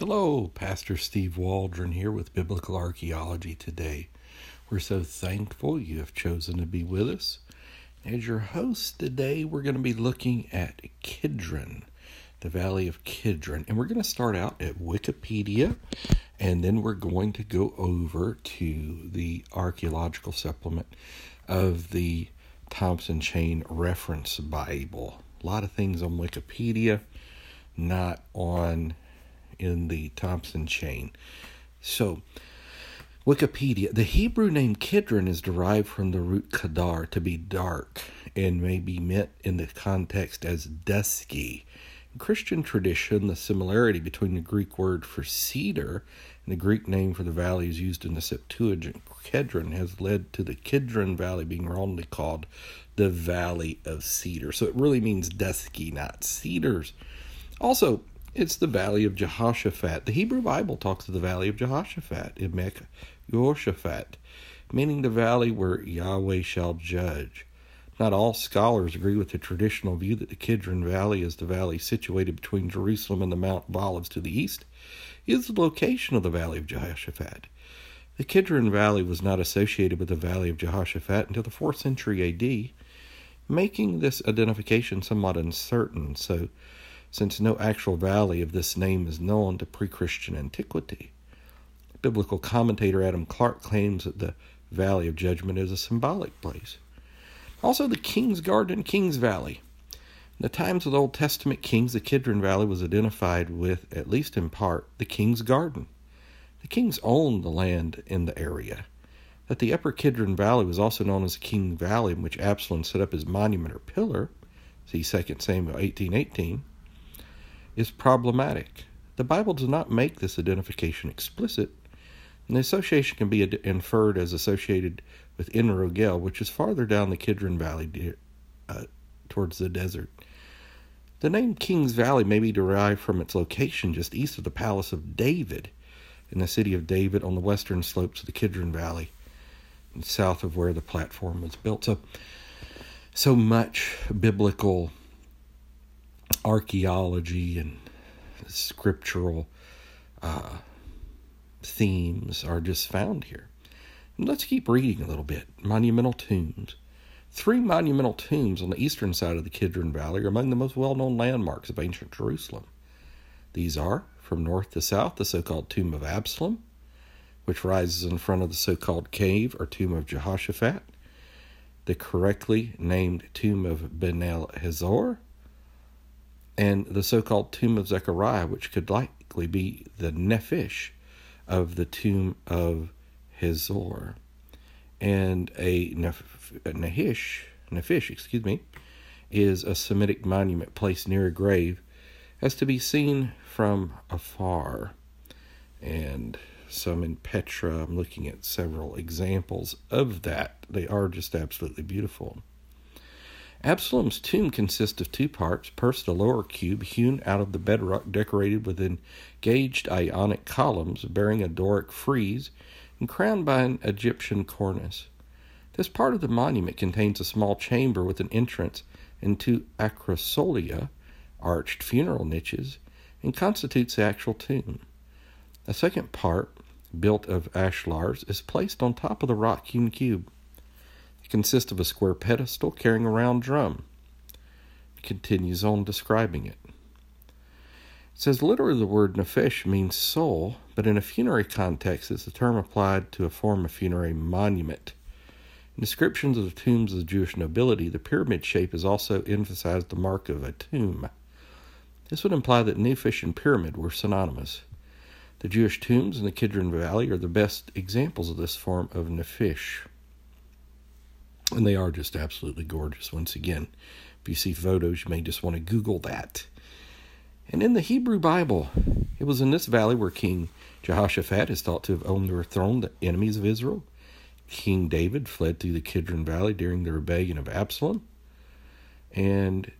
Hello, Pastor Steve Waldron here with Biblical Archaeology today. We're so thankful you have chosen to be with us. As your host today, we're going to be looking at Kidron, the Valley of Kidron. And we're going to start out at Wikipedia, and then we're going to go over to the archaeological supplement of the Thompson Chain Reference Bible. A lot of things on Wikipedia, not on in the Thompson chain. So, Wikipedia, the Hebrew name Kidron is derived from the root kadar, to be dark, and may be meant in the context as dusky. In Christian tradition, the similarity between the Greek word for cedar and the Greek name for the valley is used in the Septuagint. Kedron has led to the Kidron Valley being wrongly called the Valley of Cedar. So it really means dusky, not cedars. Also, it's the valley of Jehoshaphat. The Hebrew Bible talks of the valley of Jehoshaphat, Emek Jehoshaphat, meaning the valley where Yahweh shall judge. Not all scholars agree with the traditional view that the Kidron Valley is the valley situated between Jerusalem and the Mount of Olives to the east, is the location of the valley of Jehoshaphat. The Kidron Valley was not associated with the valley of Jehoshaphat until the 4th century AD, making this identification somewhat uncertain. So, since no actual valley of this name is known to pre Christian antiquity. Biblical commentator Adam Clarke claims that the Valley of Judgment is a symbolic place. Also, the King's Garden, King's Valley. In the times of the Old Testament kings, the Kidron Valley was identified with, at least in part, the King's Garden. The kings owned the land in the area. That the Upper Kidron Valley was also known as the King Valley, in which Absalom set up his monument or pillar, see 2 Samuel 18:18, is problematic. The Bible does not make this identification explicit, and the association can be inferred as associated with En Rogel, which is farther down the Kidron Valley uh, towards the desert. The name King's Valley may be derived from its location just east of the Palace of David in the city of David on the western slopes of the Kidron Valley, south of where the platform was built. So, so much biblical archaeology and scriptural uh, themes are just found here. And let's keep reading a little bit. Monumental tombs. Three monumental tombs on the eastern side of the Kidron Valley are among the most well known landmarks of ancient Jerusalem. These are, from north to south, the so called Tomb of Absalom, which rises in front of the so called cave or Tomb of Jehoshaphat, the correctly named Tomb of Ben El Hazor, and the so called tomb of Zechariah, which could likely be the nephish of the tomb of Hazor. And a, Nahish, nephish, excuse me, is a Semitic monument placed near a grave as to be seen from afar. And some in Petra, I'm looking at several examples of that. They are just absolutely beautiful. Absalom's tomb consists of two parts. First, a lower cube hewn out of the bedrock, decorated with engaged ionic columns bearing a Doric frieze and crowned by an Egyptian cornice. This part of the monument contains a small chamber with an entrance and two acrosolia, arched funeral niches, and constitutes the actual tomb. A second part, built of ashlars, is placed on top of the rock hewn cube consists of a square pedestal carrying a round drum. It continues on describing it. It says literally the word nephesh means soul, but in a funerary context it's a term applied to a form of funerary monument. In descriptions of the tombs of the Jewish nobility, the pyramid shape is also emphasized the mark of a tomb. This would imply that nephesh and pyramid were synonymous. The Jewish tombs in the Kidron Valley are the best examples of this form of nephesh. And they are just absolutely gorgeous. Once again, if you see photos, you may just want to Google that. And in the Hebrew Bible, it was in this valley where King Jehoshaphat is thought to have overthrown the enemies of Israel. King David fled through the Kidron Valley during the rebellion of Absalom. And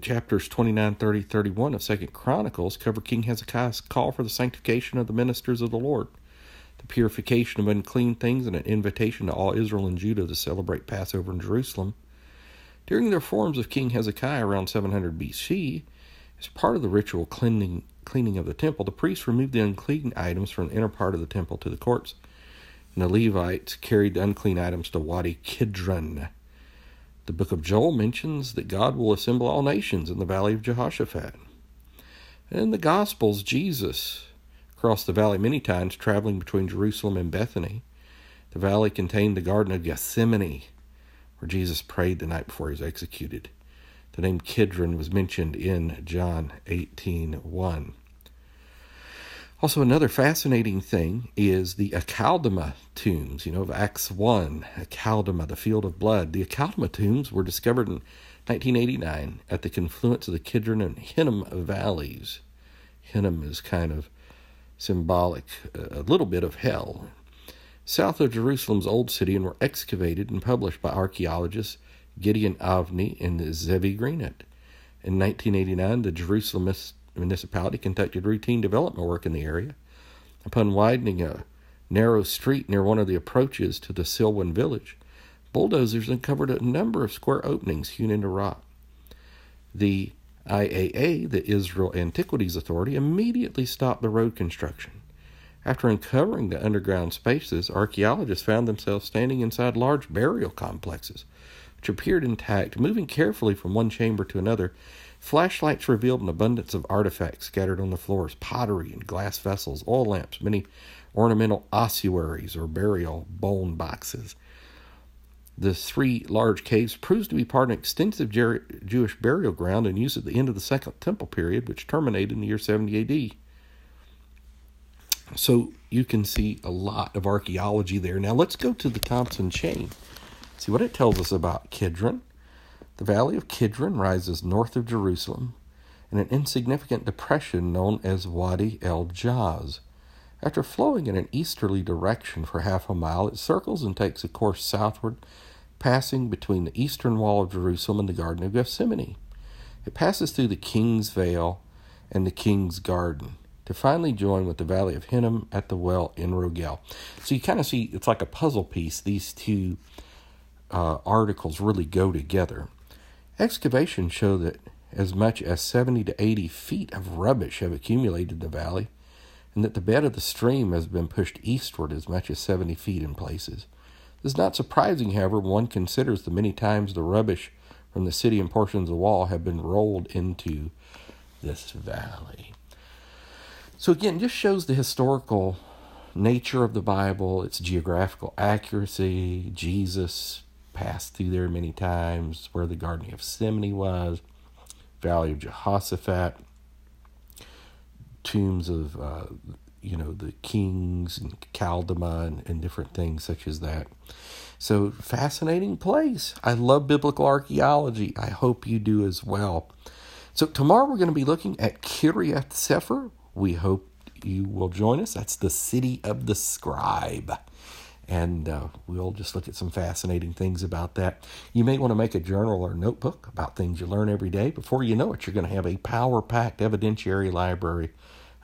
chapters 29, 30, 31 of Second Chronicles cover King Hezekiah's call for the sanctification of the ministers of the Lord the purification of unclean things, and an invitation to all Israel and Judah to celebrate Passover in Jerusalem. During the reforms of King Hezekiah around 700 BC, As part of the ritual cleaning, cleaning of the temple, the priests removed the unclean items from the inner part of the temple to the courts, and the Levites carried the unclean items to Wadi Kidron. The book of Joel mentions that God will assemble all nations in the valley of Jehoshaphat. And in the Gospels, Jesus crossed the valley many times, traveling between Jerusalem and Bethany. The valley contained the Garden of Gethsemane, where Jesus prayed the night before he was executed. The name Kidron was mentioned in John 18:1. Also, another fascinating thing is the Akeldama tombs. You know, of Acts 1, Akeldama, the field of blood. The Akeldama tombs were discovered in 1989 at the confluence of the Kidron and Hinnom valleys. Hinnom is kind of symbolic, uh, a little bit of hell. South of Jerusalem's Old City and were excavated and published by archaeologists Gideon Avni and Zevi Greenhut. In 1989, the Jerusalem municipality conducted routine development work in the area. Upon widening a narrow street near one of the approaches to the Silwan village, bulldozers uncovered a number of square openings hewn into rock. The IAA, the Israel Antiquities Authority, immediately stopped the road construction. After uncovering the underground spaces, archaeologists found themselves standing inside large burial complexes, which appeared intact. Moving carefully from one chamber to another, flashlights revealed an abundance of artifacts scattered on the floors pottery and glass vessels, oil lamps, many ornamental ossuaries or burial bone boxes. The three large caves proves to be part of an extensive Jer- Jewish burial ground and used at the end of the Second Temple period, which terminated in the year 70 AD. So you can see a lot of archaeology there. Now let's go to the Thompson chain. See what it tells us about Kidron. The valley of Kidron rises north of Jerusalem in an insignificant depression known as Wadi el Jaz. After flowing in an easterly direction for half a mile, it circles and takes a course southward, passing between the eastern wall of Jerusalem and the Garden of Gethsemane. It passes through the King's Vale and the King's Garden to finally join with the Valley of Hinnom at the well En Rogel. So you kind of see it's like a puzzle piece. These two uh, articles really go together. Excavations show that as much as 70 to 80 feet of rubbish have accumulated in the valley, and that the bed of the stream has been pushed eastward as much as 70 feet in places. This is not surprising, however, one considers the many times the rubbish from the city and portions of the wall have been rolled into this valley. So, again, just shows the historical nature of the Bible, its geographical accuracy. Jesus passed through there many times, where the Garden of Gethsemane was, Valley of Jehoshaphat, tombs of, uh, you know, the kings and Caldama and, and different things such as that. So, fascinating place. I love biblical archaeology. I hope you do as well. So, tomorrow we're going to be looking at Kiryat Sefer, we hope you will join us. That's the city of the scribe. And uh, we'll just look at some fascinating things about that. You may want to make a journal or notebook about things you learn every day. Before you know it, you're going to have a power packed evidentiary library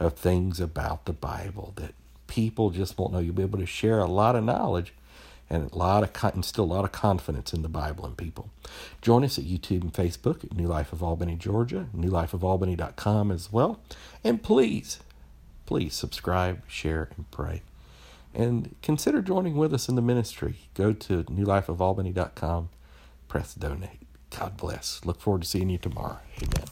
of things about the Bible that people just won't know. You'll be able to share a lot of knowledge and a lot of instill a lot of confidence in the Bible and people. Join us at YouTube and Facebook at New Life of Albany, Georgia, newlifeofalbany.com as well. And please, please subscribe, share, and pray. And consider joining with us in the ministry. Go to newlifeofalbany.com, press donate. God bless. Look forward to seeing you tomorrow. Amen.